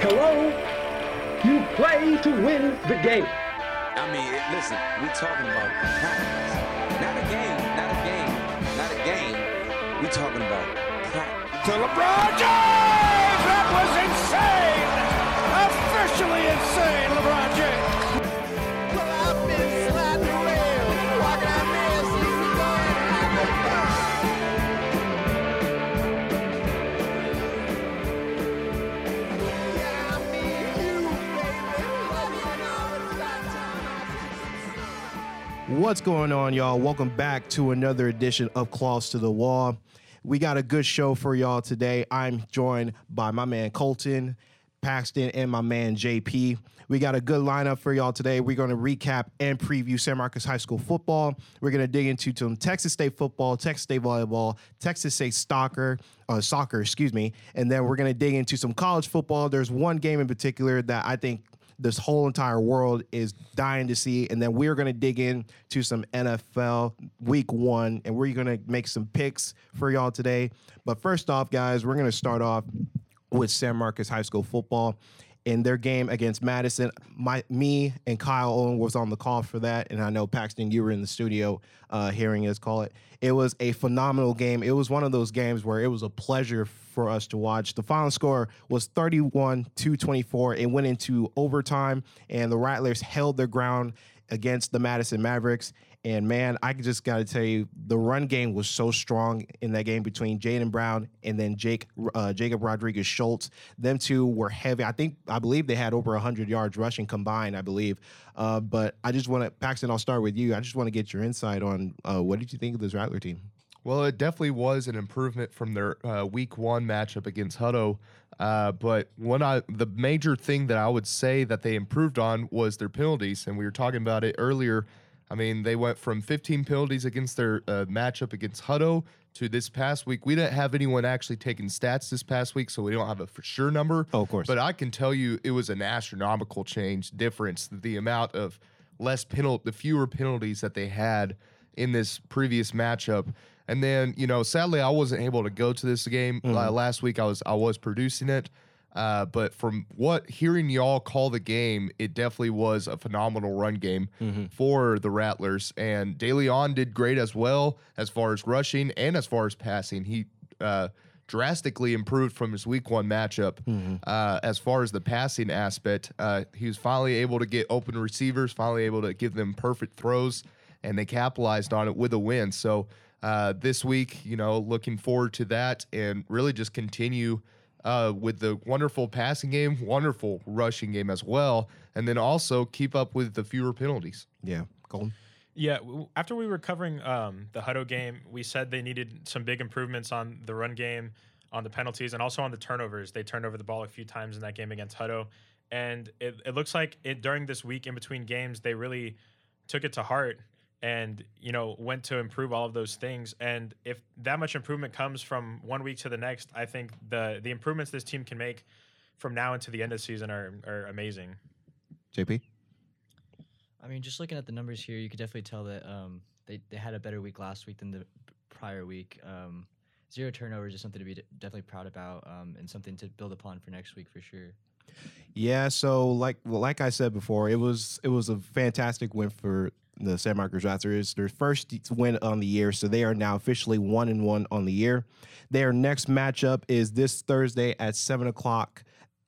Hello? You play to win the game. I mean, listen, we're talking about practice. Not a game, not a game, not a game. We're talking about practice. to LeBron James. That was insane. Officially insane, LeBron What's going on, y'all? Welcome back to another edition of Claws to the Wall. We got a good show for y'all today. I'm joined by my man Colton, Paxton, and my man JP. We got a good lineup for y'all today. We're going to recap and preview San Marcos High School football. We're going to dig into some Texas State football, Texas State volleyball, Texas State soccer, uh, soccer, excuse me, and then we're going to dig into some college football. There's one game in particular that I think this whole entire world is dying to see. And then we're going to dig into some NFL week one and we're going to make some picks for y'all today. But first off, guys, we're going to start off with San Marcos High School football. In their game against Madison, my me and Kyle Owen was on the call for that, and I know Paxton, you were in the studio uh, hearing us call it. It was a phenomenal game. It was one of those games where it was a pleasure for us to watch. The final score was 31 to 24. It went into overtime, and the Rattlers held their ground against the Madison Mavericks. And man, I just got to tell you, the run game was so strong in that game between Jaden Brown and then Jake uh, Jacob Rodriguez Schultz. Them two were heavy. I think I believe they had over 100 yards rushing combined. I believe. Uh, but I just want to, Paxton. I'll start with you. I just want to get your insight on uh, what did you think of this Rattler team? Well, it definitely was an improvement from their uh, week one matchup against Hutto. Uh, but one I, the major thing that I would say that they improved on was their penalties, and we were talking about it earlier. I mean, they went from 15 penalties against their uh, matchup against Hutto to this past week. We didn't have anyone actually taking stats this past week, so we don't have a for sure number. Oh, of course. But I can tell you it was an astronomical change difference. The amount of less penalty, the fewer penalties that they had in this previous matchup. And then, you know, sadly, I wasn't able to go to this game uh, last week. I was I was producing it, uh, but from what hearing y'all call the game, it definitely was a phenomenal run game for the Rattlers. And De Leon did great as well as far as rushing and as far as passing. He uh, drastically improved from his week one matchup uh, as far as the passing aspect. Uh, he was finally able to get open receivers, finally able to give them perfect throws, and they capitalized on it with a win. So uh, this week, you know, looking forward to that and really just continue uh, with the wonderful passing game, wonderful rushing game as well, and then also keep up with the fewer penalties. Yeah, Colton. Yeah, w- after we were covering um, the Hutto game, we said they needed some big improvements on the run game, on the penalties, and also on the turnovers. They turned over the ball a few times in that game against Hutto, and it, it looks like it during this week in between games they really took it to heart and you know went to improve all of those things. And if that much improvement comes from one week to the next, I think the the improvements this team can make from now into the end of the season are are amazing. JP. I mean, just looking at the numbers here, you could definitely tell that um, they, they had a better week last week than the prior week. Um, zero turnovers is something to be de- definitely proud about um, and something to build upon for next week for sure. Yeah, so like well, like I said before, it was it was a fantastic win for the San Marcos Raptors. Their first win on the year, so they are now officially one and one on the year. Their next matchup is this Thursday at seven o'clock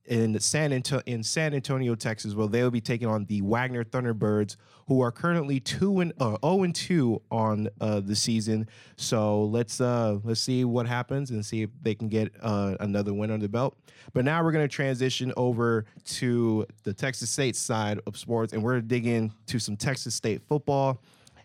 in San Anto- in San Antonio, Texas. Well, they will be taking on the Wagner Thunderbirds, who are currently two and uh, zero and two on uh, the season. So let's uh, let's see what happens and see if they can get uh, another win under the belt. But now we're going to transition over to the Texas State side of sports, and we're digging to into some Texas State football.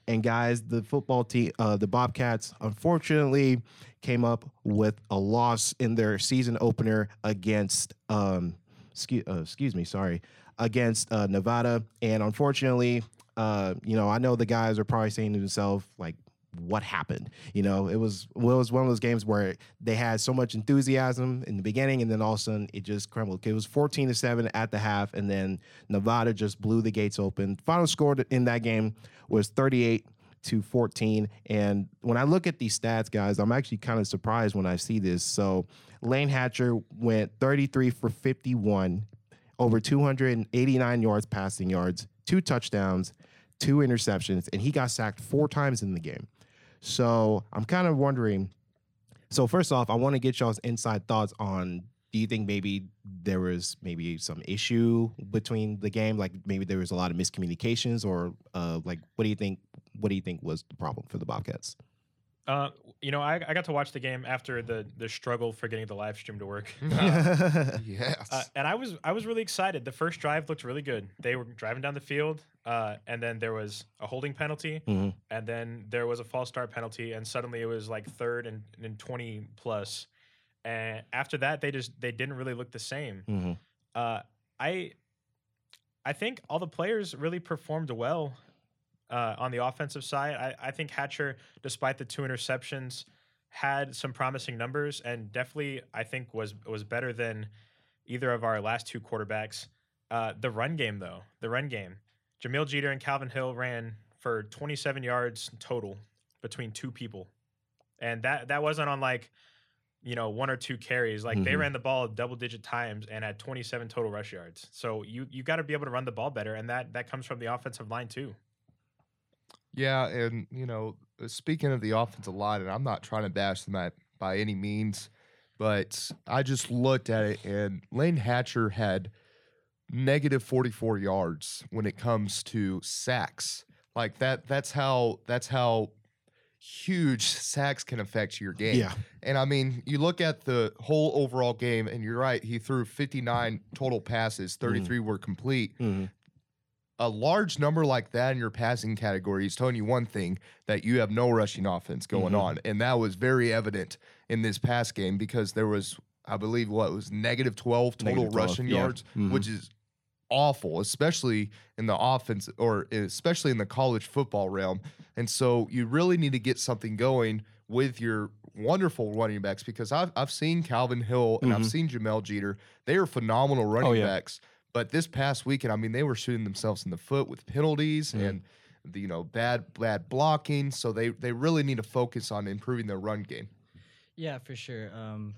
And guys, the football team, uh, the Bobcats, unfortunately came up with a loss in their season opener against, um, excuse, uh, excuse me, sorry, against uh, Nevada. And unfortunately, uh, you know, I know the guys are probably saying to themselves, like, what happened? You know, it was well, it was one of those games where they had so much enthusiasm in the beginning, and then all of a sudden it just crumbled. It was 14 to seven at the half, and then Nevada just blew the gates open. Final score in that game was 38 to 14. And when I look at these stats, guys, I'm actually kind of surprised when I see this. So Layne Hatcher went 33 for 51, over 289 yards passing yards, two touchdowns, two interceptions, and he got sacked four times in the game. So I'm kind of wondering. So first off, I want to get y'all's inside thoughts on. Do you think maybe there was maybe some issue between the game, like maybe there was a lot of miscommunications, or uh, like what do you think? What do you think was the problem for the Bobcats? Uh, you know, I, I got to watch the game after the the struggle for getting the live stream to work. yes. Uh, and I was I was really excited. The first drive looked really good. They were driving down the field, uh, and then there was a holding penalty, Mhm. and then there was a false start penalty, and suddenly it was like third and, and twenty plus. And after that, they just they didn't really look the same. Mhm. Uh, I I think all the players really performed well uh, on the offensive side. I, I think Hatcher, despite the two interceptions, had some promising numbers and definitely I think was was better than either of our last two quarterbacks. Uh, the run game though, the run game, Jahmyl Jeter and Calvin Hill ran for 27 yards total between two people, and that that wasn't on like you know one or two carries. Like they Mhm. ran the ball double digit times and had 27 total rush yards. So you you got to be able to run the ball better, and that that comes from the offensive line too. Yeah, and you know, uh, speaking of the offensive line, and I'm not trying to bash them at, by any means, but I just looked at it, and Layne Hatcher had negative 44 yards when it comes to sacks. Like that. That's how. That's how huge sacks can affect your game. Yeah. And I mean, you look at the whole overall game, and you're right. He threw 59 total passes. 33 were complete Mhm. A large number like that in your passing category is telling you one thing that you have no rushing offense going Mhm. on. And that was very evident in this pass game because there was, I believe, what was negative 12 total Negative 12, rushing yeah. yards, Mhm. which is awful, especially in the offense or especially in the college football realm. And so you really need to get something going with your wonderful running backs because I've, I've seen Calvin Hill and I've Mhm. seen Jahmyl Jeter. They are phenomenal running Oh, yeah. backs. But this past weekend, I mean, they were shooting themselves in the foot with penalties Mhm. and the, you know bad bad blocking. So they they really need to focus on improving their run game. Yeah, for sure. Um,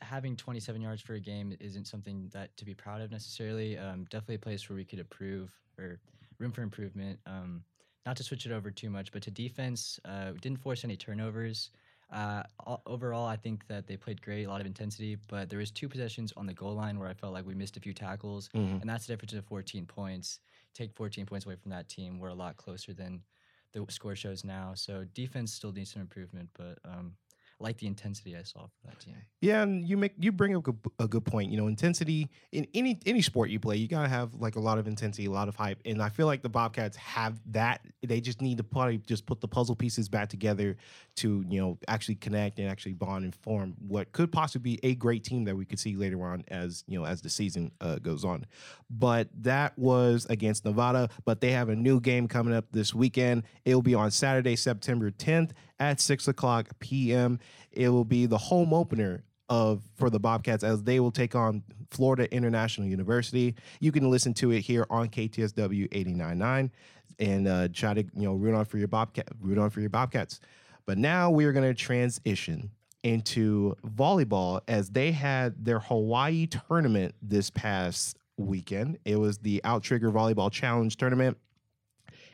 having 27 yards for a game isn't something that to be proud of necessarily. Um, definitely a place where we could improve or room for improvement. Um, not to switch it over too much, but to defense, uh, we didn't force any turnovers. Uh, overall, I think that they played great, a lot of intensity, but there was two possessions on the goal line where I felt like we missed a few tackles, Mhm. and that's the difference of 14 points. Take 14 points away from that team, we're a lot closer than the score shows now. So defense still needs some improvement, but um, like the intensity I saw for that team. Yeah, and you make you bring up a, good- a good point. You know, intensity in any any sport you play, you gotta have like a lot of intensity, a lot of hype, and I feel like the Bobcats have that. They just need to probably just put the puzzle pieces back together to you know actually connect and actually bond and form what could possibly be a great team that we could see later on as you know as the season uh, goes on. But that was against Nevada. But they have a new game coming up this weekend. It will be on Saturday, September 10th at six o'clock p.m. It will be the home opener of for the Bobcats as they will take on Florida International University. You can listen to it here on KTSW 89.9 and uh, try to you know root on for your Bobcat, root on for your Bobcats. But now we are going to transition into volleyball as they had their Hawaii tournament this past weekend. It was the Outrigger Volleyball Challenge tournament.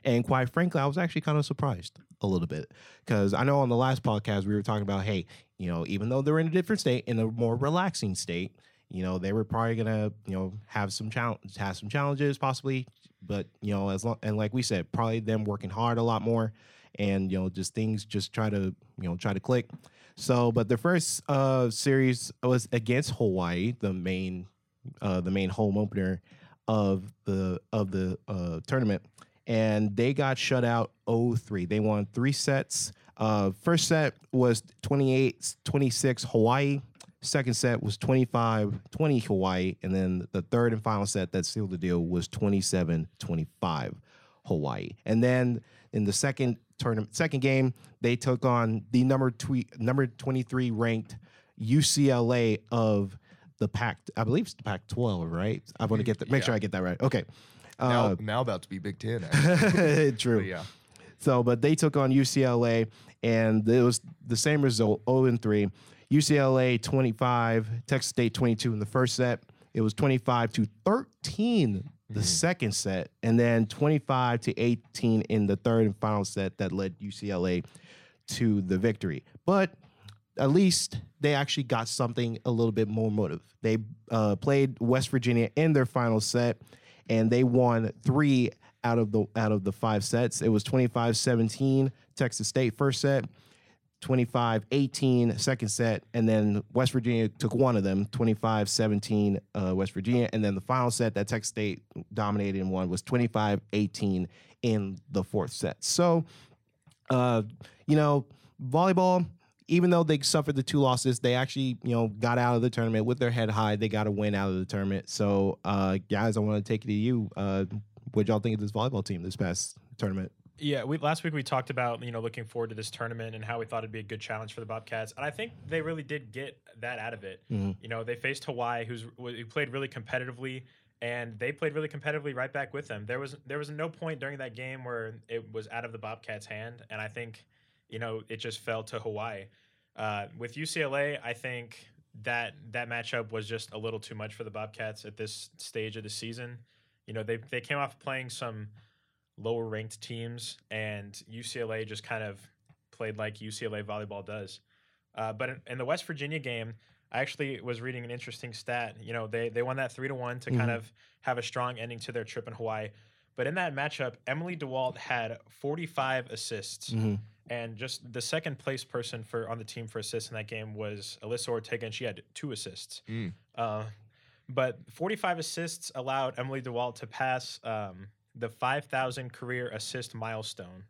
And quite frankly, I was actually kind of surprised a little bit because I know on the last podcast we were talking about, hey, you know, even though they're in a different state, in a more relaxing state, you know, they were probably gonna, you know, have some challenge, have some challenges possibly, but you know, as long and like we said, probably them working hard a lot more, and you know, just things just try to, you know, try to click. So, but the first uh series was against Hawaii, the main, uh, the main home opener of the of the uh tournament and they got shut out 0-3. They won three sets. Uh, first set was 28-26 Hawaii. Second set was 25-20 Hawaii. And then the third and final set that sealed the deal was 27-25 Hawaii. And then in the second tournament, second game, they took on the number twe- number 23 ranked UCLA of the Pac, I believe it's the Pac 12, right? I want to get that, make sure I get that right. Okay. Now, Uh, now about to be Big Ten. Actually. True. But yeah. So, but they took on UCLA, and it was the same result: 0 and 3. UCLA 25, Texas State 22 in the first set. It was 25 to 13 the second set, and then 25 to 18 in the third and final set that led UCLA to the victory. But at least they actually got something a little bit more motive. They uh, played West Virginia in their final set, and they won three out of the out of the five sets. It was 25-17 Texas State first set, 25-18 second set, and then West Virginia took one of them, 25-17 uh, West Virginia, and then the final set that Texas State dominated and won was 25-18 in the fourth set. So, uh, you know, volleyball, even though they suffered the two losses, they actually, you know, got out of the tournament with their head high. They got a win out of the tournament. So, uh, guys, I want to take it to you. Uh, what y'all think of this volleyball team this past tournament? Yeah, we last week we talked about you know looking forward to this tournament and how we thought it'd be a good challenge for the Bobcats, and I think they really did get that out of it. Mhm. You know, they faced Hawaii, who's who played really competitively, and they played really competitively right back with them. There was there was no point during that game where it was out of the Bobcats' hand, and I think you know it just fell to Hawaii. Uh, with UCLA, I think that that matchup was just a little too much for the Bobcats at this stage of the season. You know, they they came off playing some lower ranked teams, and UCLA just kind of played like UCLA volleyball does. Uh, but in, in the West Virginia game, I actually was reading an interesting stat. You know, they they won that three to one to kind Mhm. of have a strong ending to their trip in Hawaii. But in that matchup, Emily DeWalt had 45 assists, Mhm. and just the second place person for on the team for assists in that game was Alyssa Ortega, and she had two assists. Mm. Uh, but 45 assists allowed Emily DeWalt to pass um, the 5,000 career assist milestone.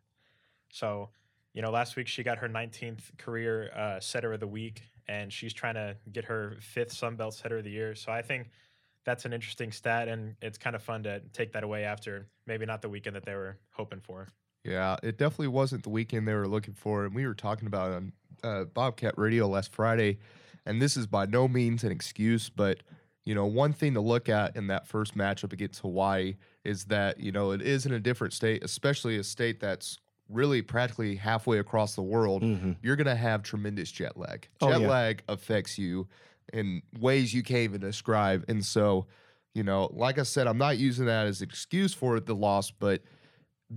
So, you know, last week she got her 19th career uh, setter of the week, and she's trying to get her fifth Sun Belt setter of the year. So I think that's an interesting stat, and it's kind of fun to take that away after maybe not the weekend that they were hoping for. Yeah, it definitely wasn't the weekend they were looking for. And we were talking about it on uh, Bobcat Radio last Friday. And this is by no means an excuse, but, you know, one thing to look at in that first matchup against Hawaii is that, you know, it is in a different state, especially a state that's really practically halfway across the world. Mhm. You're going to have tremendous jet lag. Oh, Jet yeah. lag affects you in ways you can't even describe. And so, you know, like I said, I'm not using that as an excuse for the loss, but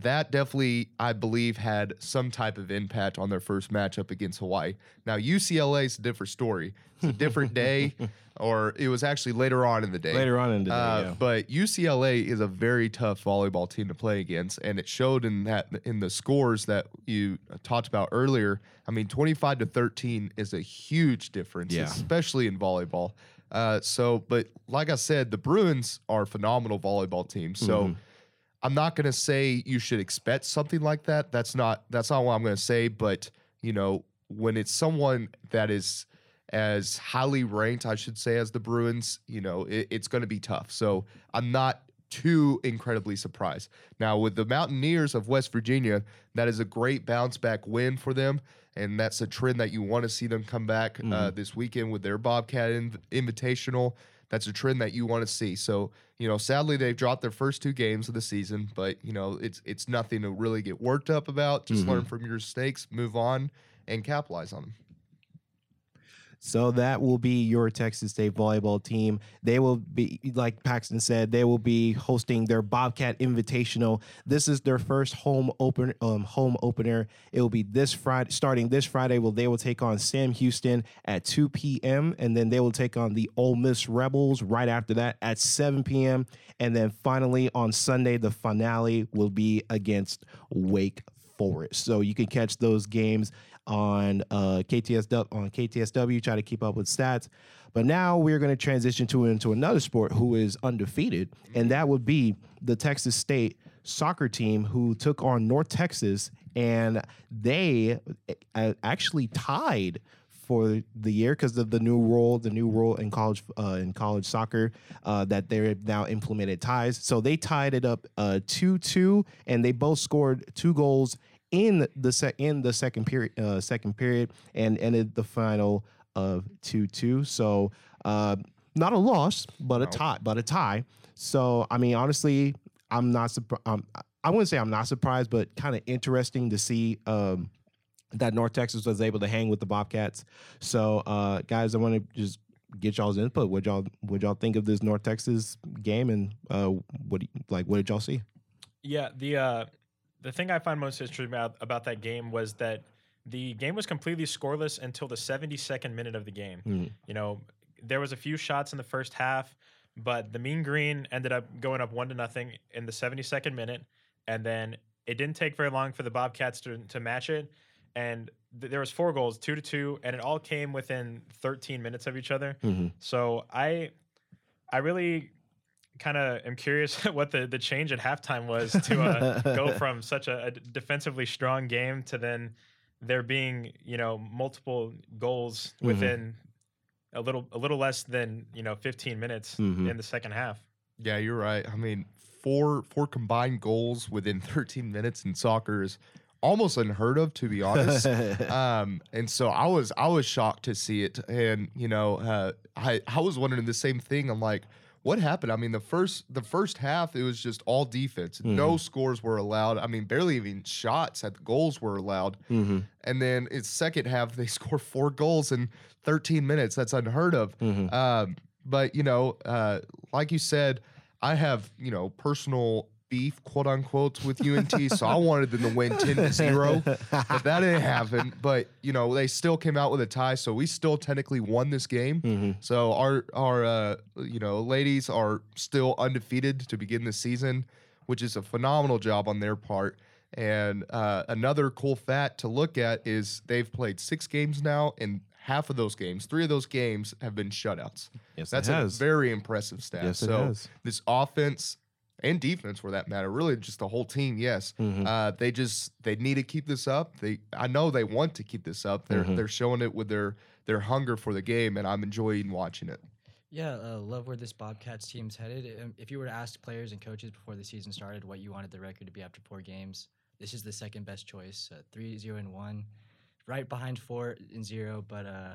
that definitely, I believe, had some type of impact on their first matchup against Hawaii. Now, UCLA is a different story. It's a different day, or it was actually later on in the day. Later on in the day, Uh, yeah. But UCLA is a very tough volleyball team to play against, and it showed in that in the scores that you talked about earlier. I mean, twenty-five to thirteen is a huge difference, Yeah. especially in volleyball. Uh, so, but like I said, the Bruins are a phenomenal volleyball team. So. Mhm. I'm not gonna say you should expect something like that. That's not that's not what I'm gonna say. But you know, when it's someone that is as highly ranked, I should say, as the Bruins, you know, it, it's gonna be tough. So I'm not too incredibly surprised. Now with the Mountaineers of West Virginia, that is a great bounce back win for them. And that's a trend that you want to see them come back uh, this weekend with their Bobcat Inv- Invitational. That's a trend that you want to see. So, you know, sadly they've dropped their first two games of the season, but you know, it's it's nothing to really get worked up about. Just learn mm-hmm. from your mistakes, move on, and capitalize on them. So that will be your Texas State volleyball team. They will be, like Paxton said, they will be hosting their Bobcat Invitational. This is their first home open um, home opener. It will be this Friday, starting this Friday. Will they will take on Sam Houston at 2 p.m. and then they will take on the Ole Miss Rebels right after that at 7 p.m. And then finally on Sunday, the finale will be against Wake Forest. So you can catch those games on uh, KTSW on KTSW. Try to keep up with stats. But now we're going to transition to into another sport who is undefeated, and that would be the Texas State soccer team who took on North Texas, and they uh, actually tied for the year because of the new rule, the new rule in college uh, in college soccer uh, that they're now implemented ties. So they tied it up uh, two two, and they both scored two goals in the sec in the second period uh, second period and ended the final of two two. So uh, not a loss, but a tie, but a tie. So I mean, honestly, I'm not surprised. Um, I wouldn't say I'm not surprised, but kind of interesting to see. Um, that North Texas was able to hang with the Bobcats. So, uh, guys, I want to just get y'all's input. What y'all what y'all think of this North Texas game, and uh, what you- like what did y'all see? Yeah, the uh, the thing I find most interesting about about that game was that the game was completely scoreless until the 72nd minute of the game. Mhm. You know, there was a few shots in the first half, but the Mean Green ended up going up one to nothing in the 72nd minute, and then it didn't take very long for the Bobcats to, to match it, and th- there was four goals, two to two, and it all came within 13 minutes of each other. Mhm. So I, I really kind of am curious what the the change at halftime was to uh, go from such a, a defensively strong game to then there being you know multiple goals Mhm. within a little a little less than you know 15 minutes Mhm. in the second half. Yeah, you're right. I mean, four four combined goals within 13 minutes in soccer is almost unheard of, to be honest. um, and so I was I was shocked to see it, and you know, uh, I I was wondering the same thing. I'm like, what happened? I mean, the first the first half it was just all defense. No scores were allowed. I mean, barely even shots at the goals were allowed. hmm And then it's second half they score four goals in 13 minutes. That's unheard of. Mhm. Um, but you know, uh, like you said, I have you know personal beef, quote unquote, with UNT, so I wanted them to win 10 to zero, but that didn't happen. But you know, they still came out with a tie, so we still technically won this game. Mhm. So our our uh, you know ladies are still undefeated to begin the season, which is a phenomenal job on their part. And uh, another cool fact to look at is they've played six games now, and half of those games, three of those games, have been shutouts. Yes, That's a very impressive stat. Yes, so this offense and defense, for that matter, really just the whole team. Yes, Mhm. uh, they just they need to keep this up. They I know they want to keep this up. They're Mhm. they're showing it with their their hunger for the game, and I'm enjoying watching it. Yeah, uh, love where this Bobcats team's headed. Um, if you were to ask players and coaches before the season started what you wanted the record to be after four games, this is the second best choice. Uh, three, zero, and one, right behind four and zero. But uh,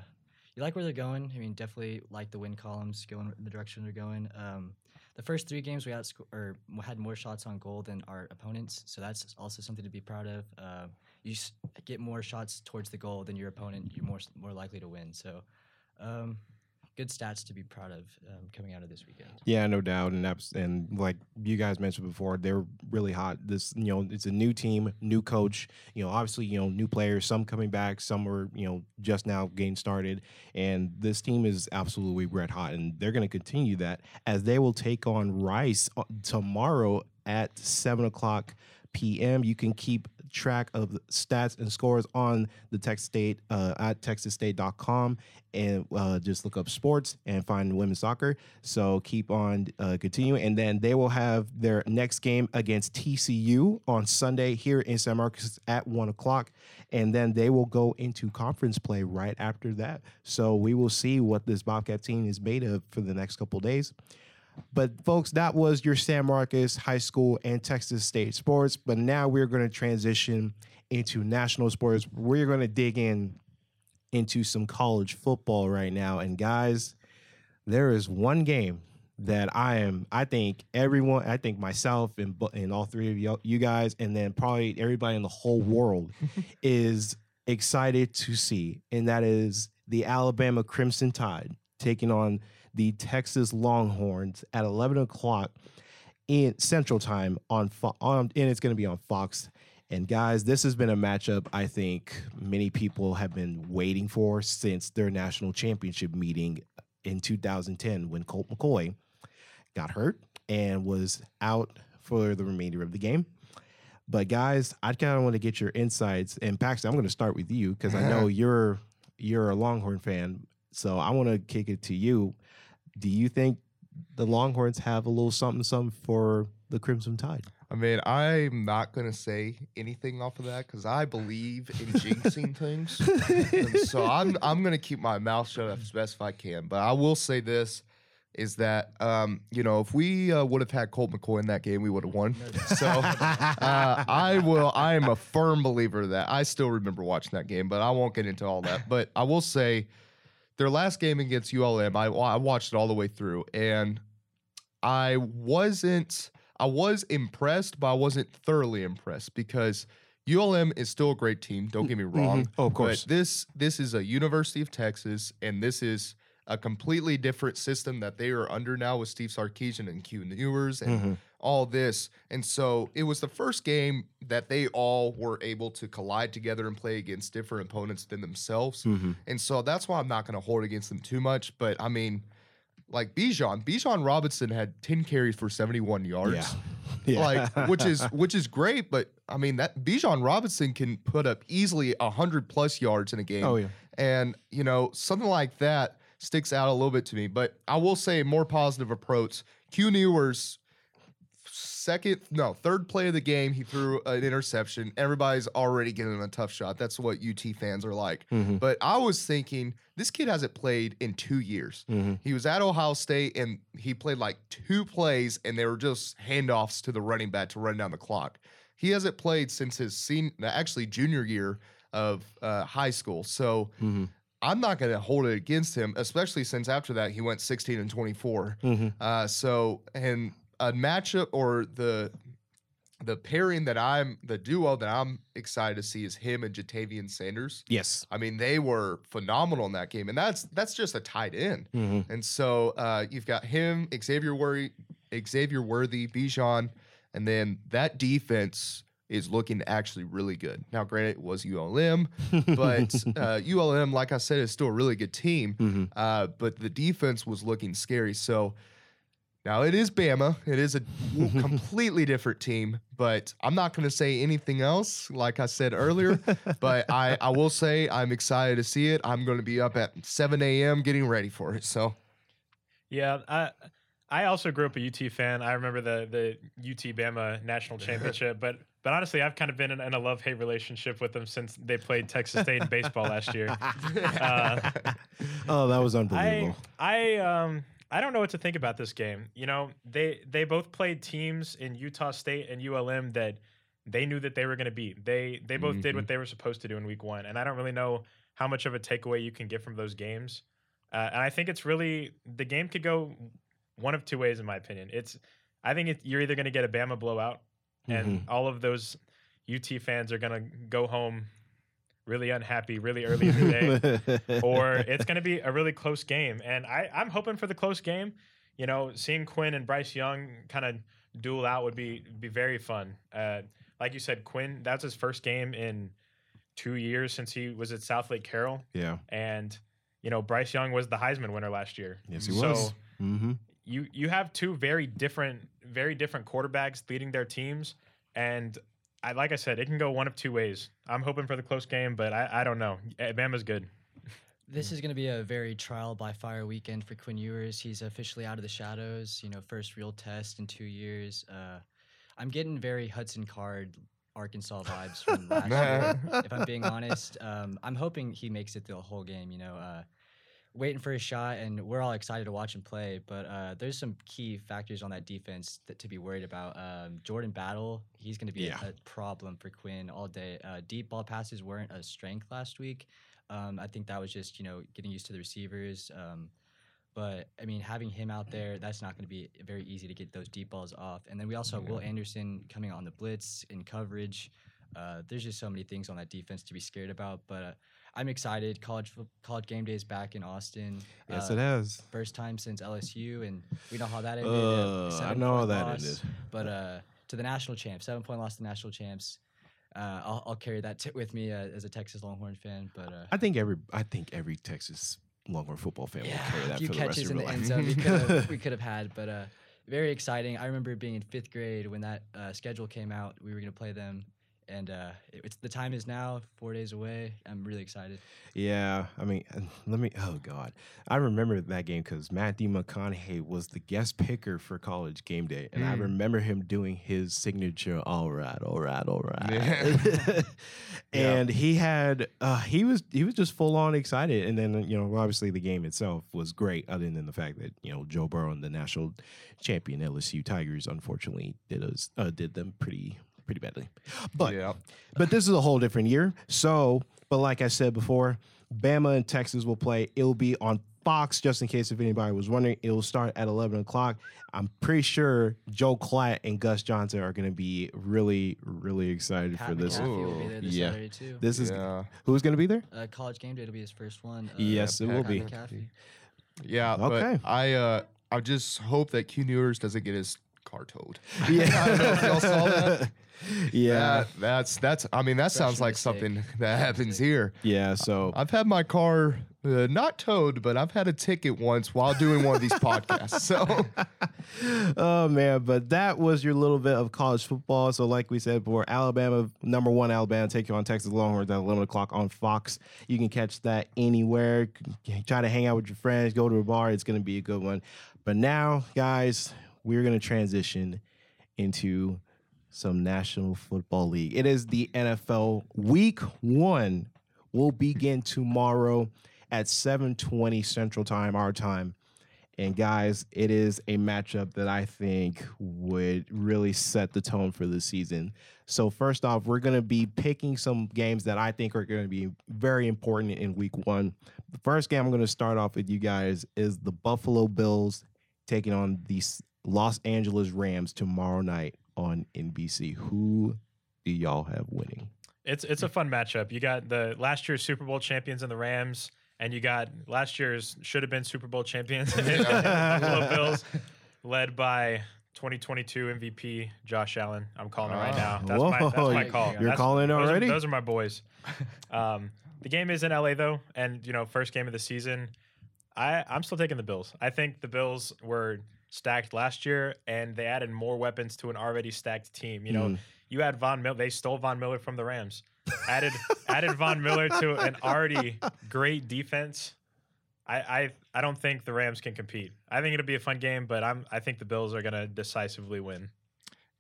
you like where they're going. I mean, definitely like the win columns going in the direction they're going. Um, the first three games we outsco- or had more shots on goal than our opponents, so that's also something to be proud of. Uh, you s- get more shots towards the goal than your opponent, you're more more likely to win. So. Um, good stats to be proud of um, coming out of this weekend. Yeah, no doubt, and that's and like you guys mentioned before, they're really hot. This you know, it's a new team, new coach. You know, obviously, you know, new players. Some coming back, some were you know just now getting started, and this team is absolutely red hot, and they're going to continue that as they will take on Rice uh, tomorrow at seven o'clock p.m. You can keep track of stats and scores on the Texas State uh, at texasstate.com and uh, just look up sports and find women's soccer. So keep on uh, continuing. And then they will have their next game against TCU on Sunday here in San Marcos at one o'clock. And then they will go into conference play right after that. So we will see what this Bobcat team is made of for the next couple days. But folks, that was your San Marcos High School and Texas State sports. But now we're going to transition into national sports. We're going to dig in into some college football right now. And guys, there is one game that I am, I think everyone, I think myself and, and all three of you, you guys, and then probably everybody in the whole world is excited to see. And that is the Alabama Crimson Tide taking on the Texas Longhorns at 11 o'clock in Central Time on, Fo- on and it's going to be on Fox. And guys, this has been a matchup I think many people have been waiting for since their national championship meeting in 2010 when Colt McCoy got hurt and was out for the remainder of the game. But guys, I kind of want to get your insights. And Paxton, I'm going to start with you because I know you're you're a Longhorn fan. So I want to kick it to you. Do you think the Longhorns have a little something something for the Crimson Tide? I mean, I'm not gonna say anything off of that because I believe in jinxing things. And so I'm I'm gonna keep my mouth shut as best I can. But I will say this is that um, you know if we uh, would have had Colt McCoy in that game, we would have won. So uh, I will. I am a firm believer of that. I still remember watching that game, but I won't get into all that. But I will say their last game against ULM, I, I watched it all the way through, and I wasn't. I was impressed, but I wasn't thoroughly impressed because ULM is still a great team. Don't get me wrong. Oh, of course. But this this is a University of Texas, and this is a completely different system that they are under now with Steve Sarkisian and Q Ewers and Mhm. All this. And so it was the first game that they all were able to collide together and play against different opponents than themselves. Mhm. And so that's why I'm not going to hold against them too much. But I mean, like Bijan, Bijan Robinson had 10 carries for 71 yards. Yeah. Yeah. Like, which is which is great, but I mean that Bijan Robinson can put up easily hundred plus yards in a game. Oh, yeah. And you know, something like that sticks out a little bit to me. But I will say more positive approach. Q Ewers second no third play of the game he threw an interception everybody's already getting a tough shot that's what ut fans are like Mhm. but i was thinking this kid hasn't played in two years Mhm. he was at ohio state and he played like two plays and they were just handoffs to the running back to run down the clock he hasn't played since his senior actually junior year of uh, high school so Mhm. i'm not going to hold it against him especially since after that he went 16 and 24 Mhm. uh, so and a matchup or the the pairing that I'm the duo that I'm excited to see is him and Ja'Tavion Sanders. Yes. I mean, they were phenomenal in that game, and that's that's just a tight end. Mhm. And so uh, you've got him, Xavier Worthy, Xavier Worthy, Bijan, and then that defense is looking actually really good. Now, granted, it was ULM, but uh, ULM, like I said, is still a really good team. Mhm. Uh, but the defense was looking scary. So now it is Bama. It is a completely different team, but I'm not going to say anything else, like I said earlier. but I, I will say I'm excited to see it. I'm going to be up at 7 a.m. getting ready for it. So Yeah, I I also grew up a UT fan. I remember the the UT Bama national championship, but but honestly, I've kind of been in, in a love hate relationship with them since they played Texas State in baseball last year. Uh, oh, that was I unbelievable. I um I don't know what to think about this game. You know, they they both played teams in Utah State and ULM that they knew that they were going to beat. They they both did what they were supposed to do in week 1, and I don't really know how much of a takeaway you can get from those games. Uh, and I think it's really the game could go one of two ways in my opinion. It's I think it, you're either going to get a Bama blowout and all of those UT fans are going to go home really unhappy really early in the day or it's going to be a really close game. And I, I'm hoping for the close game. You know, seeing Quinn and Bryce Young kind of duel out would be be very fun. Uh, like you said, Quinn, that's his first game in two years since he was at Southlake Carroll, yeah. and you know Bryce Young was the Heisman winner last year. Yes, he so was. Mm-hmm. you you have two very different very different quarterbacks leading their teams, and I like I said, it can go one of two ways. I'm hoping for the close game, but I, I don't know. Bama's good. This is going to be a very trial by fire weekend for Quinn Ewers. He's officially out of the shadows. You know, first real test in two years. Uh, I'm getting very Hudson Card, Arkansas vibes from last year. If I'm being honest, um, I'm hoping he makes it the whole game. You know, uh, waiting for his shot, and we're all excited to watch him play. But uh, there's some key factors on that defense that to be worried about. Um, Jordan Battle, he's going to be Yeah. a, problem for Quinn all day. Uh, deep ball passes weren't a strength last week. Um, I think that was just you know getting used to the receivers. Um, but I mean, having him out there, that's not going to be very easy to get those deep balls off. And then we also have Will Anderson coming on the blitz in coverage. Uh, there's just so many things on that defense to be scared about. But uh, I'm excited. College college game day is back in Austin. Yes, Uh, it has. First time since LSU, and we know how that ended. Uh, I know how that loss. ended. But uh, to the national champs, seven point loss to national champs. Uh, I'll, I'll carry that t- with me uh, as a Texas Longhorn fan. But uh, I think every I think every Texas Longhorn football fan will carry that few for the rest catches of in your the life. end zone we could have we could have had, but uh, very exciting. I remember being in fifth grade when that uh, schedule came out. We were gonna play them, and uh, it's the time is now, four days away. I'm really excited. Yeah, I mean, let me. Oh God, I remember that game because Matthew McConaughey was the guest picker for College Game Day, and I remember him doing his signature. All right, all right, all right. and he had, uh, he was, he was just full on excited. And then you know, obviously the game itself was great, other than the fact that you know Joe Burrow and the national champion LSU Tigers unfortunately did us, uh, did them pretty, pretty badly. But yeah. but this is a whole different year. So, but like I said before, Bama and Texas will play. It'll be on Fox, just in case if anybody was wondering. It'll start at 11 o'clock. I'm pretty sure Joel Klatt and Gus Johnson are going to be really, really excited Pat for this. McAfee will be there this Yeah. Too. This is Yeah. wose going to be there? uh, college game day will be his first one. Uh, Yes, it will be. McAfee. Yeah. Okay. But I uh I just hope that Q Ewers doesn't get his car towed. Yeah. I don't know if y'all saw that. yeah. That- that's that's. I mean, that sounds Freshman like mistake. something that happens here. Yeah. So I've had my car uh, not towed, but I've had a ticket once while doing one of these podcasts. So oh man, but that was your little bit of college football. So, like we said before, Alabama, number one, Alabama take you on Texas Longhorns at 11 o'clock on Fox. You can catch that anywhere. Try to hang out with your friends, go to a bar. It's going to be a good one. But now, guys, we're going to transition into some National Football League. It is the NFL Week One will begin tomorrow at 7:20 Central Time, our time. And guys, it is a matchup that I think would really set the tone for the season. So first off, we're going to be picking some games that I think are going to be very important in week 1. The first game I'm going to start off with you guys is the Buffalo Bills taking on the Los Angeles Rams tomorrow night on NBC. Who do y'all have winning? It's it's a fun matchup. You got the last year's Super Bowl champions and the Rams, and you got last year's should have been Super Bowl champions Buffalo Bills, led by 2022 MVP Josh Allen. I'm calling it right now. That's my, that's Whoa, my you- call. you're That's- calling it those are- already? Those are my boys. Um, the game is in LA though, and you know, first game of the season. I I'm still taking the Bills. I think the Bills were stacked last year, and they added more weapons to an already stacked team. You know, Mm. you had Von Miller. They stole Von Miller from the Rams. Added added Von Miller to an already great defense. I, I I don't think the Rams can compete. I think it'll be a fun game, but I'm I think the Bills are gonna decisively win.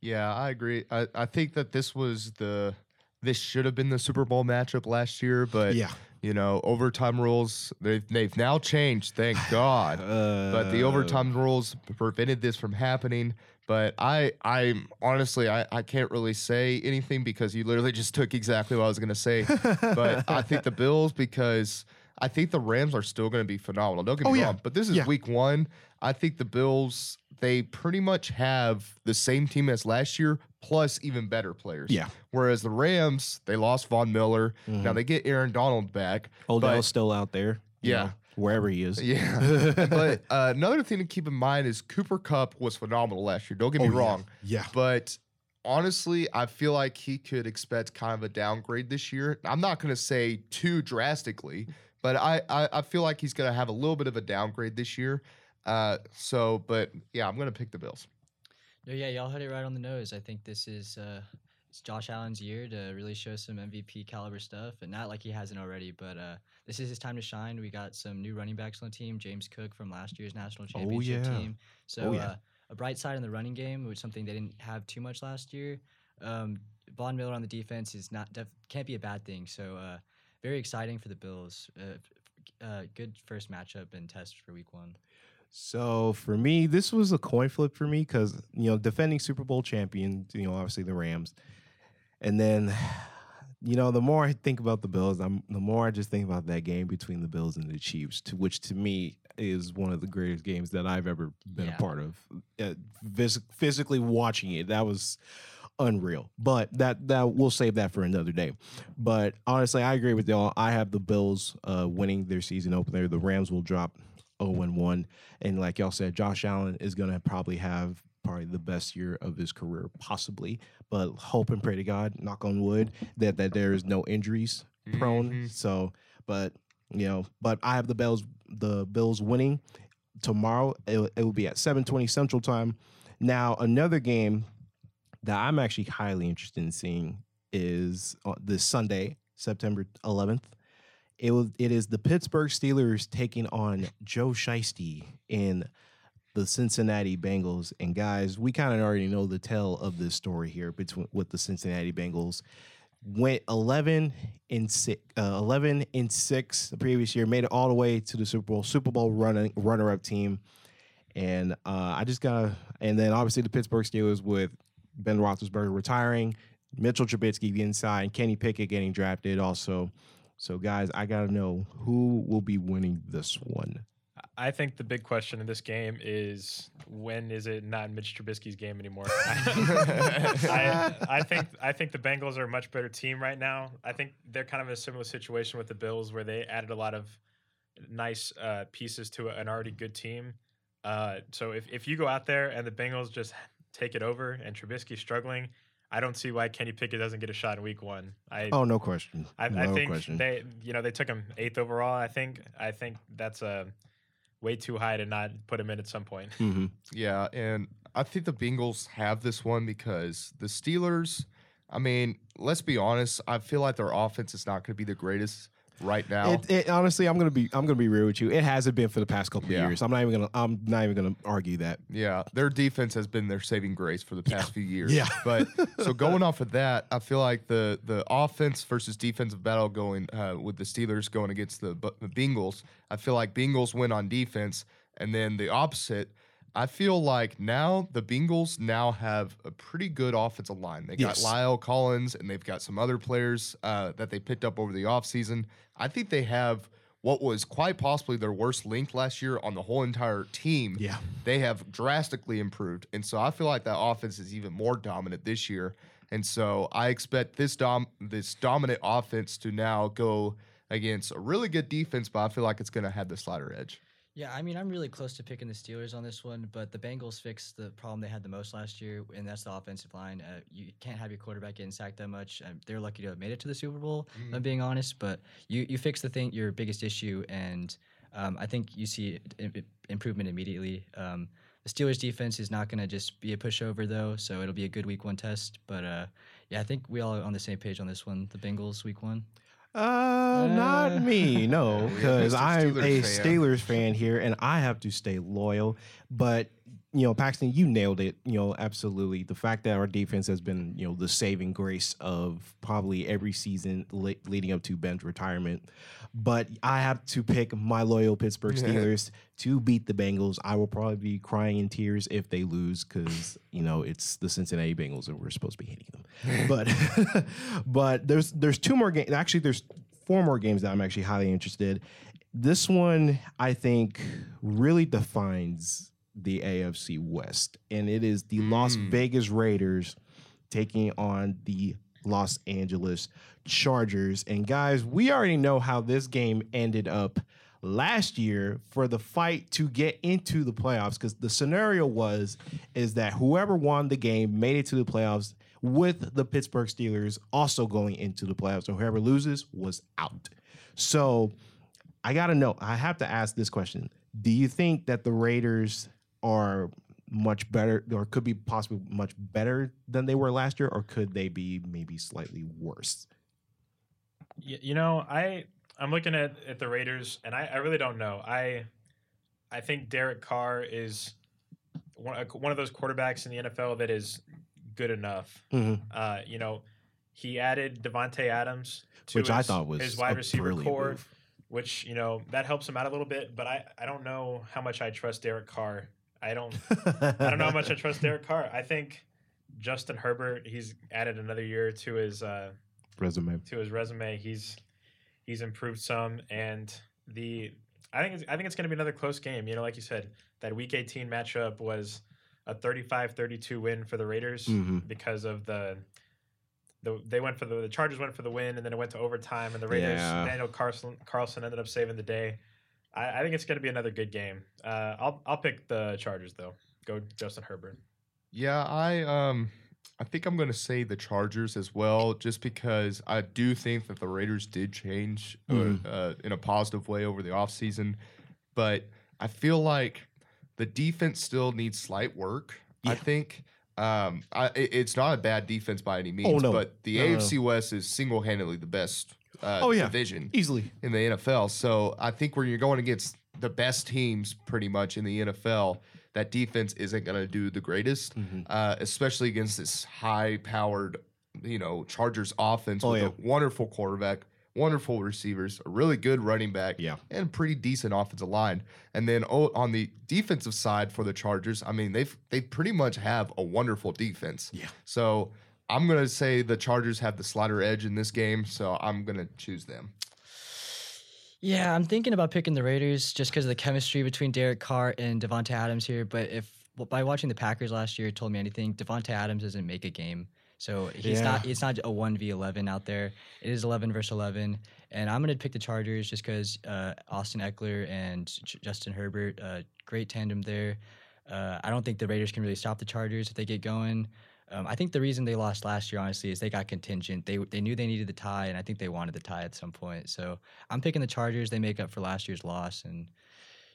yeah, I agree. I, I think that this was the this should have been the Super Bowl matchup last year, but Yeah. You know, overtime rules they've they've now changed. Thank God. but the Uh, overtime rules prevented this from happening. But I, I'm honestly, I, I can't really say anything because you literally just took exactly what I was going to say. but I think the Bills because I think the Rams are still going to be phenomenal. Don't get me Oh, yeah. wrong, but this is Yeah. week one. I think the Bills they pretty much have the same team as last year plus even better players. Yeah. Whereas the Rams they lost Von Miller. Now they get Aaron Donald back. Odell's still out there. you Yeah. know, wherever he is. yeah. but uh, another thing to keep in mind is Cooper Kupp was phenomenal last year. Don't get me Oh, yeah. wrong. Yeah. But honestly, I feel like he could expect kind of a downgrade this year. I'm not going to say too drastically, but I, I, I feel like he's going to have a little bit of a downgrade this year. Uh, so, but yeah, I'm going to pick the Bills. No, yeah, y'all hit it right on the nose. I think this is uh, it's Josh Allen's year to really show some MVP caliber stuff, and not like he hasn't already, but uh, this is his time to shine. We got some new running backs on the team. James Cook from last year's national championship yeah. team. So yeah. uh, a bright side in the running game, which is something they didn't have too much last year. Um, Von Miller on the defense is not def- can't be a bad thing. So uh, very exciting for the Bills. Uh, uh, good first matchup and test for Week One. So for me, this was a coin flip for me because you know defending Super Bowl champion, you know obviously the Rams, and then you know the more I think about the Bills, I'm the more I just think about that game between the Bills and the Chiefs, to which to me is one of the greatest games that I've ever been Yeah. a part of. Uh, phys- physically watching it, that was unreal. But that that we'll save that for another day. But honestly, I agree with y'all. I have the Bills uh, winning their season opener. The Rams will drop 0 and 1. And like y'all said, Josh Allen is going to probably have probably the best year of his career, possibly. But hope and pray to God, knock on wood, that, that there is no injuries prone. So, but, you know, but I have the Bills, the Bills winning tomorrow. It, will- it will be at 720 Central Time. Now, another game that I'm actually highly interested in seeing is uh, this Sunday, September 11th. It will, it is the Pittsburgh Steelers taking on Joe Shiesty in the Cincinnati Bengals. And guys, we kind of already know the tale of this story here between with the Cincinnati Bengals. Went 11 in six, uh, 11 in six the previous year, made it all the way to the Super Bowl, Super Bowl running runner up team. And uh, I just gotta, and then obviously the Pittsburgh Steelers with Ben Roethlisberger retiring, Mitchell Trubisky getting signed, Kenny Pickett getting drafted also. So guys, I gotta know who will be winning this one. I think the big question in this game is when is it not Mitch Trubisky's game anymore? I, I think I think the Bengals are a much better team right now. I think they're kind of in a similar situation with the Bills where they added a lot of nice uh, pieces to an already good team. Uh, so if, if you go out there and the Bengals just take it over and Trubisky's struggling, I don't see why Kenny Pickett doesn't get a shot in Week One. I Oh, no question. I, no I think question. they you know they took him eighth overall. I think I think that's a way too high to not put him in at some point. hmm Yeah, and I think the Bengals have this one because the Steelers, I mean, let's be honest, I feel like their offense is not going to be the greatest right now. It, it, honestly, I'm gonna be I'm gonna be real with you. It hasn't been for the past couple Yeah. of years. I'm not even gonna I'm not even gonna argue that. yeah, their defense has been their saving grace for the past few years. Yeah. but so going off of that, I feel like the the offense versus defensive battle going uh, with the Steelers going against the the Bengals, I feel like Bengals win on defense, and then the opposite. I feel like now the Bengals now have a pretty good offensive line. They got Yes. La'el Collins and they've got some other players uh, that they picked up over the offseason. I think they have what was quite possibly their worst link last year on the whole entire team. Yeah. They have drastically improved. And so I feel like that offense is even more dominant this year. And so I expect this dom this dominant offense to now go against a really good defense, but I feel like it's gonna have the slider edge. Yeah, I mean, I'm really close to picking the Steelers on this one, but the Bengals fixed the problem they had the most last year, and that's the offensive line. Uh, you can't have your quarterback getting sacked that much. Um, they're lucky to have made it to the Super Bowl, if I'm being honest, but you, you fix the thing, your biggest issue, and um, I think you see i- improvement immediately. Um, the Steelers defense is not going to just be a pushover, though, so it'll be a good week one test. But uh, yeah, I think we all are on the same page on this one. The Bengals week one. Uh, not Uh. me, no, Yeah, we have because Mr. I'm Steelers a fan. Steelers fan here, and I have to stay loyal. But you know, Paxton, you nailed it. You know, absolutely. The fact that our defense has been, you know, the saving grace of probably every season le- leading up to Ben's retirement. But I have to pick my loyal Pittsburgh Steelers to beat the Bengals. I will probably be crying in tears if they lose because you know it's the Cincinnati Bengals and we're supposed to be hating them. but but there's there's two more games. Actually, there's four more games that I'm actually highly interested. This one I think really defines the AFC West, and it is the Las hmm. Vegas Raiders taking on the Los Angeles Chargers. And guys, we already know how this game ended up last year for the fight to get into the playoffs because the scenario was is that whoever won the game made it to the playoffs with the Pittsburgh Steelers also going into the playoffs. So whoever loses was out. So I got to know, I have to ask this question. Do you think that the Raiders are much better or could be possibly much better than they were last year or could they be maybe slightly worse? You know, I I'm looking at, at the Raiders, and I, I really don't know. I I think Derek Carr is one, one of those quarterbacks in the NFL that is good enough. Mhm. Uh, you know, he added Davante Adams, to Which I thought was his wide receiver core, move. which you know that helps him out a little bit. But I I don't know how much I trust Derek Carr. I don't I don't know how much I trust Derek Carr. I think Justin Herbert, he's added another year to his uh, resume. to his resume. He's he's improved some, and the I think it's, I think it's going to be another close game. You know, like you said, that Week 18 matchup was a 35-32 win for the Raiders Mhm. because of the. The, they went for the, the Chargers went for the win and then it went to overtime and the Raiders Yeah. Daniel Carlson Carlson ended up saving the day. I, I think it's going to be another good game. Uh, I'll I'll pick the Chargers though. Go Justin Herbert. Yeah, I um I think I'm gonna say the Chargers as well, just because I do think that the Raiders did change uh, Mhm. uh, in a positive way over the offseason. But I feel like the defense still needs slight work. I think. Um, I, it's not a bad defense by any means, Oh, no. but the No, no, no. AFC West is single handedly the best uh, Oh, yeah. division Easily. in the NFL. So I think when you're going against the best teams pretty much in the NFL, that defense isn't going to do the greatest, Mhm. uh, especially against this high powered, you know, Chargers offense Oh, with yeah. a wonderful quarterback, wonderful receivers, a really good running back, Yeah. and pretty decent offensive line. And then oh, on the defensive side for the Chargers, I mean, they've they pretty much have a wonderful defense. Yeah. So I'm gonna say the Chargers have the slider edge in this game, so I'm gonna choose them. Yeah, I'm thinking about picking the Raiders just because of the chemistry between Derek Carr and Davante Adams here. But if by watching the Packers last year told me anything, Davante Adams doesn't make a game. So he's Yeah. not it's not a one v eleven out there. It is eleven versus eleven, and I'm gonna pick the Chargers just because uh, Austin Ekeler and J- Justin Herbert, uh, great tandem there. Uh, I don't think the Raiders can really stop the Chargers if they get going. Um, I think the reason they lost last year, honestly, is they got contingent. They they knew they needed the tie, and I think they wanted the tie at some point. So I'm picking the Chargers. They make up for last year's loss, and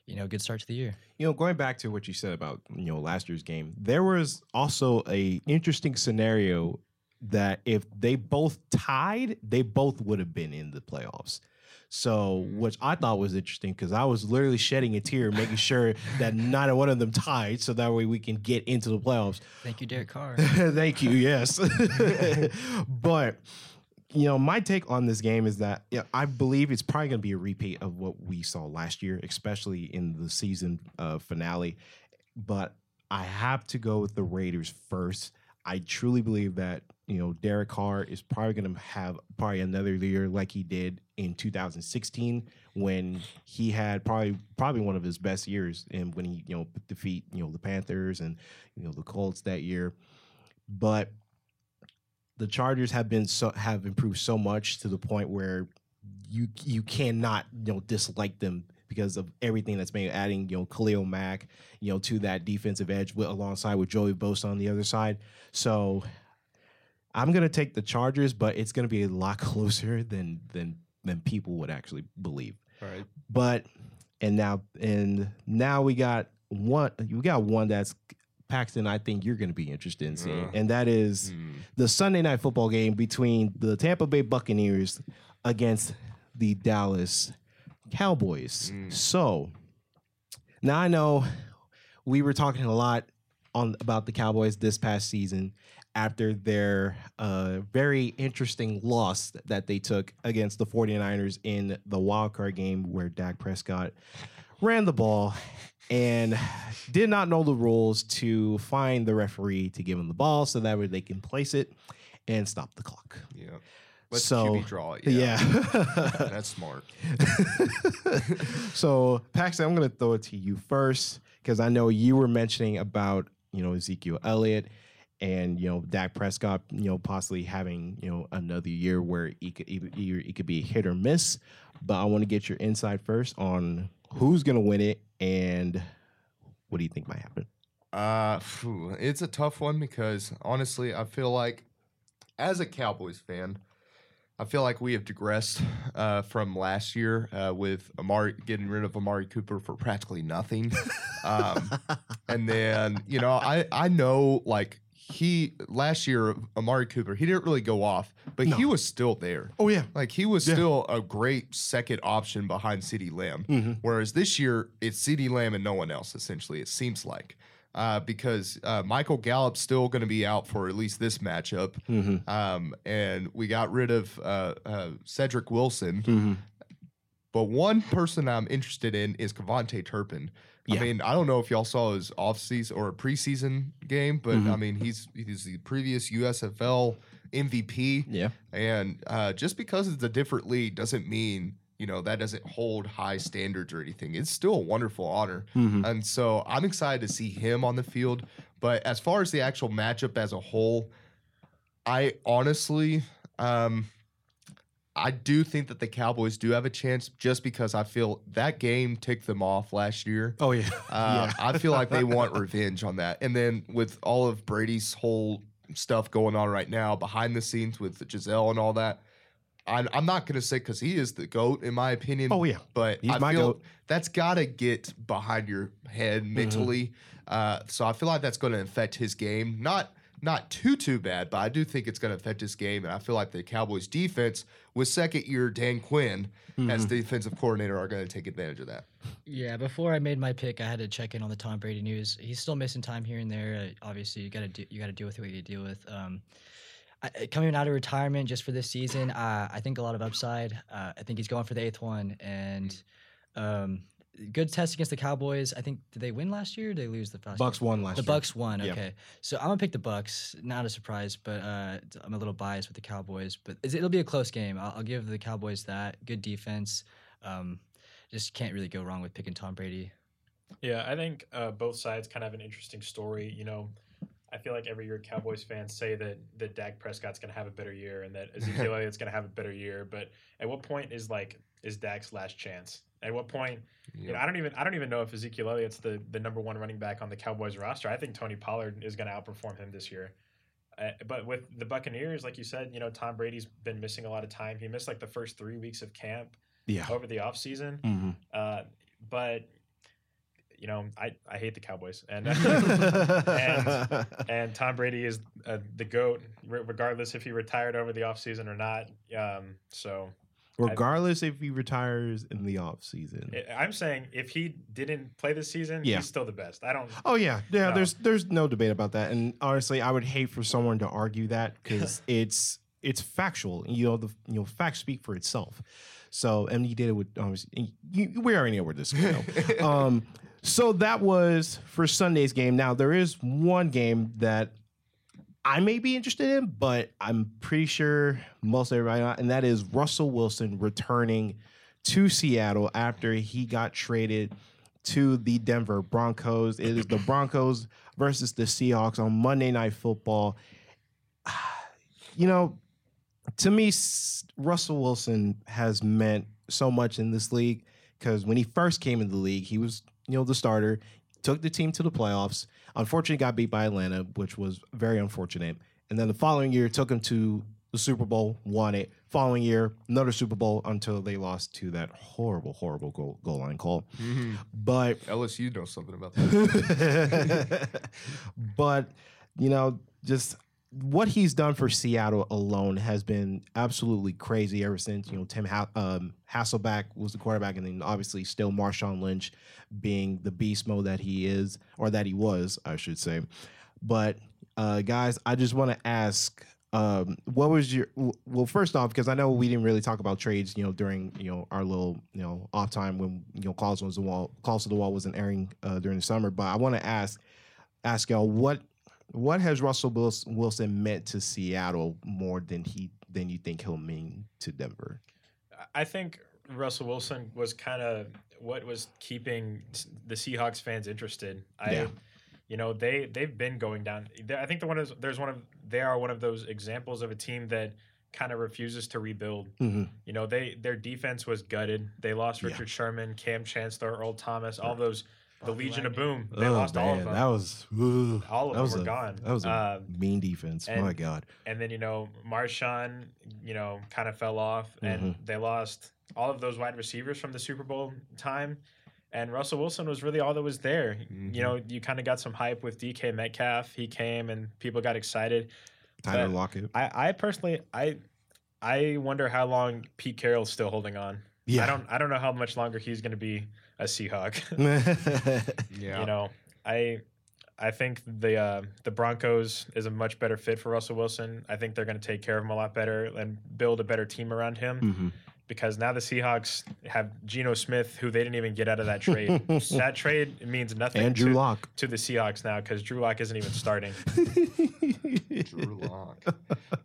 you know, good start to the year. You know, going back to what you said about you know last year's game, there was also a interesting scenario that if they both tied, they both would have been in the playoffs. So, which I thought was interesting because I was literally shedding a tear, making sure that not one of them tied, so that way we can get into the playoffs. Thank you, Derek Carr. Thank you. Yes, but you know, my take on this game is that yeah, I believe it's probably going to be a repeat of what we saw last year, especially in the season uh, finale. But I have to go with the Raiders first. I truly believe that you know Derek Carr is probably going to have probably another year like he did in 2016 when he had probably probably one of his best years and when he you know defeat you know the Panthers and you know the Colts that year. But the Chargers have been so have improved so much to the point where you you cannot you know dislike them because of everything that's been adding you know Khalil Mack you know to that defensive edge with, alongside with Joey Bosa on the other side. So I'm gonna take the Chargers, but it's gonna be a lot closer than than than people would actually believe. All right. But and now and now we got one we got one that's Paxton, I think you're going to be interested in seeing, Uh, and that is Hmm. the Sunday night football game between the Tampa Bay Buccaneers against the Dallas Cowboys. Mm. So now I know we were talking a lot on about the Cowboys this past season after their uh, very interesting loss that they took against the 49ers in the wild card game where Dak Prescott ran the ball and did not know the rules to find the referee to give him the ball so that way they can place it and stop the clock. Yeah. Let's So, QB draw it. Yeah. That's smart. so Paxton, I'm going to throw it to you first because I know you were mentioning about you know Ezekiel Elliott and you know Dak Prescott, you know possibly having you know another year where he could either, either it could be hit or miss. But I want to get your insight first on who's going to win it and what do you think might happen? Uh, it's a tough one because honestly, I feel like as a Cowboys fan, I feel like we have digressed uh, from last year uh, with Amari getting rid of Amari Cooper for practically nothing, um, and then you know I I know like he last year Amari Cooper he didn't really go off, but he was still there. Oh yeah, Like he was Yeah. still a great second option behind CeeDee Lamb. Mhm. Whereas this year it's CeeDee Lamb and no one else. Essentially, it seems like uh, because uh, Michael Gallup's still going to be out for at least this matchup, mm-hmm. um, and we got rid of uh, uh, Cedric Wilson. Mm-hmm. But one person I'm interested in is KaVontae Turpin. Yeah. I mean, I don't know if y'all saw his offseason or preseason game, but Mhm. I mean, he's he's the previous USFL MVP. yeah, And uh, just because it's a different league doesn't mean, you know, that doesn't hold high standards or anything. It's still a wonderful honor. mm-hmm. And so I'm excited to see him on the field. But as far as the actual matchup as a whole, I honestly, um, I do think that the Cowboys do have a chance just because I feel that game ticked them off last year. oh yeah, Uh, yeah. I feel like they want revenge on that. And then with all of Brady's whole stuff going on right now behind the scenes with Gisele and all that, I'm, I'm not going to say because he is the GOAT, in my opinion. Oh, yeah. But He's I my feel GOAT. that's got to get behind your head Mm-hmm. mentally. Uh, so I feel like that's going to affect his game. Not not too too bad, but I do think it's going to affect his game. And I feel like the Cowboys defense with second year Dan Quinn as Mm-hmm. defensive coordinator are going to take advantage of that. Yeah, before I made my pick, I had to check in on the Tom Brady news. He's still missing time here and there. Uh, obviously, you got to do, you got to deal with what you deal with. Um, I, coming out of retirement just for this season, uh, I think a lot of upside. Uh, I think he's going for the eighth one, and um, good test against the Cowboys. I think did they win last year? or Did they lose the last Bucs year? won last year. The year. Bucs won. Yeah. Okay, so I'm gonna pick the Bucs. Not a surprise, but uh, I'm a little biased with the Cowboys. But it'll be a close game. I'll, I'll give the Cowboys that. Good defense. Um, just can't really go wrong with picking Tom Brady. Yeah, I think uh, both sides kind of have an interesting story. You know, I feel like every year Cowboys fans say that that Dak Prescott's going to have a better year and that Ezekiel Elliott's going to have a better year. But at what point is like is Dak's last chance? At what point? You know, I don't even I don't even know if Ezekiel Elliott's the the number one running back on the Cowboys roster. I think Tony Pollard is going to outperform him this year. Uh, but with the Buccaneers, like you said, you know Tom Brady's been missing a lot of time. He missed like the first three weeks of camp Yeah. over the offseason. Mhm. Uh, but you know, I, I hate the Cowboys, and and and Tom Brady is uh, the goat, regardless if he retired over the offseason or not. Um, so Regardless if he retires in the off season. I- I'm saying if he didn't play this season, Yeah. he's still the best. I don't. Oh yeah, yeah. No. There's there's no debate about that. And honestly, I would hate for someone to argue that because it's it's factual. You know, the you know facts speak for itself. So and he did it with obviously. We already know where this is going. um, so that was for Sunday's game. Now there is one game that I may be interested in, but I'm pretty sure most everybody not, and that is Russell Wilson returning to Seattle after he got traded to the Denver Broncos. It is the Broncos versus the Seahawks on Monday Night Football. You know, to me, Russell Wilson has meant so much in this league because when he first came in the league, he was, you know, the starter, took the team to the playoffs. Unfortunately, got beat by Atlanta, which was very unfortunate. And then the following year, took him to the Super Bowl, won it. Following year, another Super Bowl until they lost to that horrible, horrible goal, goal line call. Mm-hmm. But LSU knows something about that. but you know, just what he's done for Seattle alone has been absolutely crazy ever since you know Tim ha- um, Hasselbeck was the quarterback, and then obviously still Marshawn Lynch being the beast mode that he is, or that he was, I should say. But uh, guys, I just want to ask. Um, what was your well? First off, because I know we didn't really talk about trades, you know, during you know our little you know off time when you know calls was the wall, calls to the wall wasn't airing uh, during the summer. But I want to ask ask y'all what what has Russell Wilson meant to Seattle more than he than you think he'll mean to Denver? I think Russell Wilson was kind of what was keeping the Seahawks fans interested. I, Yeah. you know, they they've been going down. I think the one is there's one of they are one of those examples of a team that kind of refuses to rebuild. Mhm. You know, they their defense was gutted. They lost Yeah. Richard Sherman, Kam Chancellor, Earl Thomas, all those. The Bobby Legion of Boom. They Oh, lost all of them. That was ugh, All of that them was were a, gone. That was a Um, mean defense. and- My God. and then you know Marshawn, you know, kind of fell off, and Mm-hmm. they lost all of those wide receivers from the Super Bowl time, and Russell Wilson was really all that was there. Mm-hmm. You know, you kind of got some hype with DK Metcalf. He came and people got excited. Tyler but- Lockett. I, I personally, I, I wonder how long Pete Carroll's still holding on. Yeah. I don't, I don't know how much longer he's going to be a Seahawk. Yeah. You know, I I think the uh, the Broncos is a much better fit for Russell Wilson. I think they're going to take care of him a lot better and build a better team around him Mhm. because now the Seahawks have Geno Smith, who they didn't even get out of that trade. that trade means nothing And Drew to, Lock. to the Seahawks now because Drew Lock isn't even starting. Drew Lock.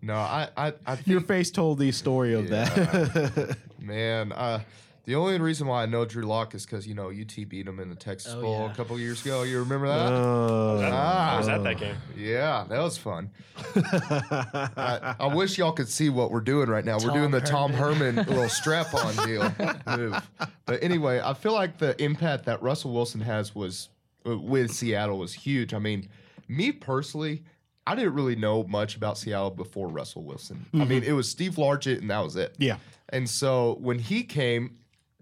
No, I, I, I think, Your face told the story of that. man, uh, the only reason why I know Drew Lock is because you know UT beat him in the Texas Oh, Bowl yeah. a couple years ago. You remember that? Oh. That- I was at Uh. that game. yeah, that was fun. I, I wish y'all could see what we're doing right now. we're Tom doing the Tom Herman. Herman little strap-on deal move. But anyway, I feel like the impact that Russell Wilson has was uh, with Seattle was huge. I mean, me personally, I didn't really know much about Seattle before Russell Wilson. I mean, it was Steve Largent, and that was it. yeah. And so when he came,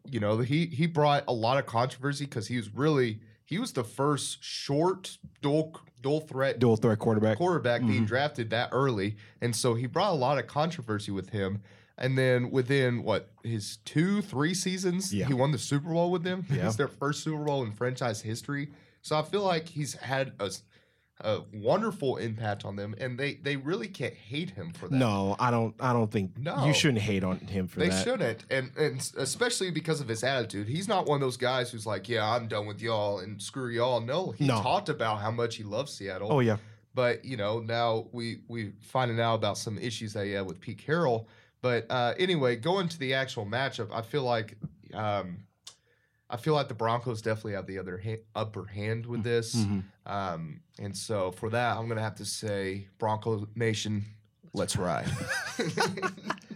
you know, he he brought a lot of controversy because he was really he was the first short dual dual threat Dual threat quarterback. quarterback being mm-hmm. drafted that early, and so he brought a lot of controversy with him. And then within what his two three seasons, Yeah. he won the Super Bowl with them. Yeah. It's their first Super Bowl in franchise history. So I feel like he's had a, a wonderful impact on them, and they they really can't hate him for that. No, I don't. I don't think No. you shouldn't hate on him for They that. They shouldn't, and and especially because of his attitude. He's not one of those guys who's like, "Yeah, I'm done with y'all and screw y'all." No, he No. talked about how much he loves Seattle. Oh yeah. But you know, now we we finding out about some issues that he had with Pete Carroll. But uh, anyway, going to the actual matchup, I feel like um, I feel like the Broncos definitely have the other ha- upper hand with this. Um, and so for that, I'm gonna have to say Bronco Nation, let's ride.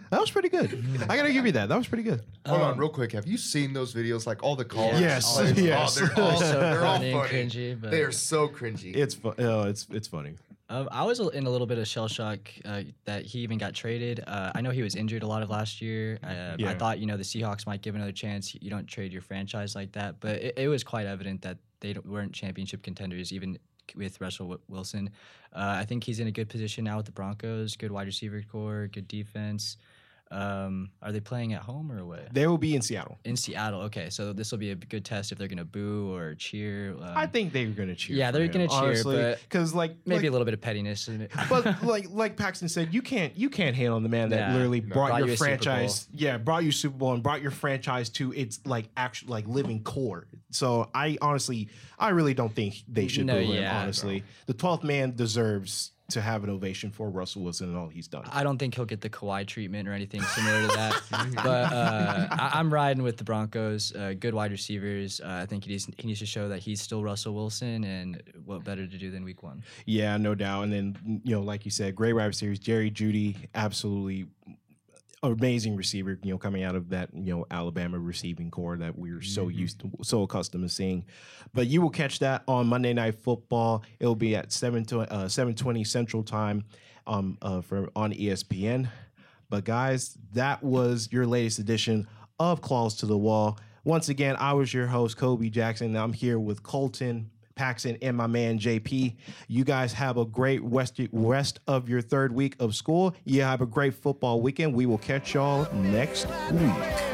That was pretty good. I gotta give you that. That was pretty good. Hold on, real quick. Have you seen those videos? Like all the calls. Yes, Oh, yes. they're all, So they're all funny and funny. cringy, but- They are so cringy. It's fu- oh, it's it's funny. Um, I was in a little bit of shell shock uh, that he even got traded. Uh, I know he was injured a lot of last year. Uh, Yeah. I thought you know the Seahawks might give another chance. You don't trade your franchise like that, but it, it was quite evident that they weren't championship contenders even with Russell Wi- Wilson. Uh, I think he's in a good position now with the Broncos. Good wide receiver core, good defense. Um, are they playing at home or away? They will be in Seattle. in Seattle. Okay, so this will be a good test if they're gonna boo or cheer. Um, I think they're gonna cheer. Yeah, they're him, gonna cheer, honestly, because like maybe like, a little bit of pettiness. in it. but like like Paxton said, you can't you can't hate on the man that Yeah. literally brought, Brought your you franchise. Yeah, brought you Super Bowl and brought your franchise to its like actual like living core. So I honestly, I really don't think they should No, boo him. yeah, honestly, the twelfth man deserves to have an ovation for Russell Wilson and all he's done. I don't think he'll get the Kawhi treatment or anything similar to that. but uh, I, I'm riding with the Broncos. Uh, good wide receivers. Uh, I think he needs, he needs to show that he's still Russell Wilson, and what better to do than Week One? Yeah, no doubt. And then you know, like you said, great wide receivers. Jerry Jeudy, absolutely amazing receiver. You know, coming out of that you know Alabama receiving core that we're so used to, so accustomed to seeing. But you will catch that on Monday Night Football. It'll be at seven to uh, seven twenty Central Time, um, uh, for on ESPN. But guys, that was your latest edition of Claws to the Wall. Once again, I was your host, Kobe Jackson. and I'm here with Colton, Paxton, and my man JP. You guys have a great rest, rest of your third week of school. You have a great football weekend. We will catch y'all next week.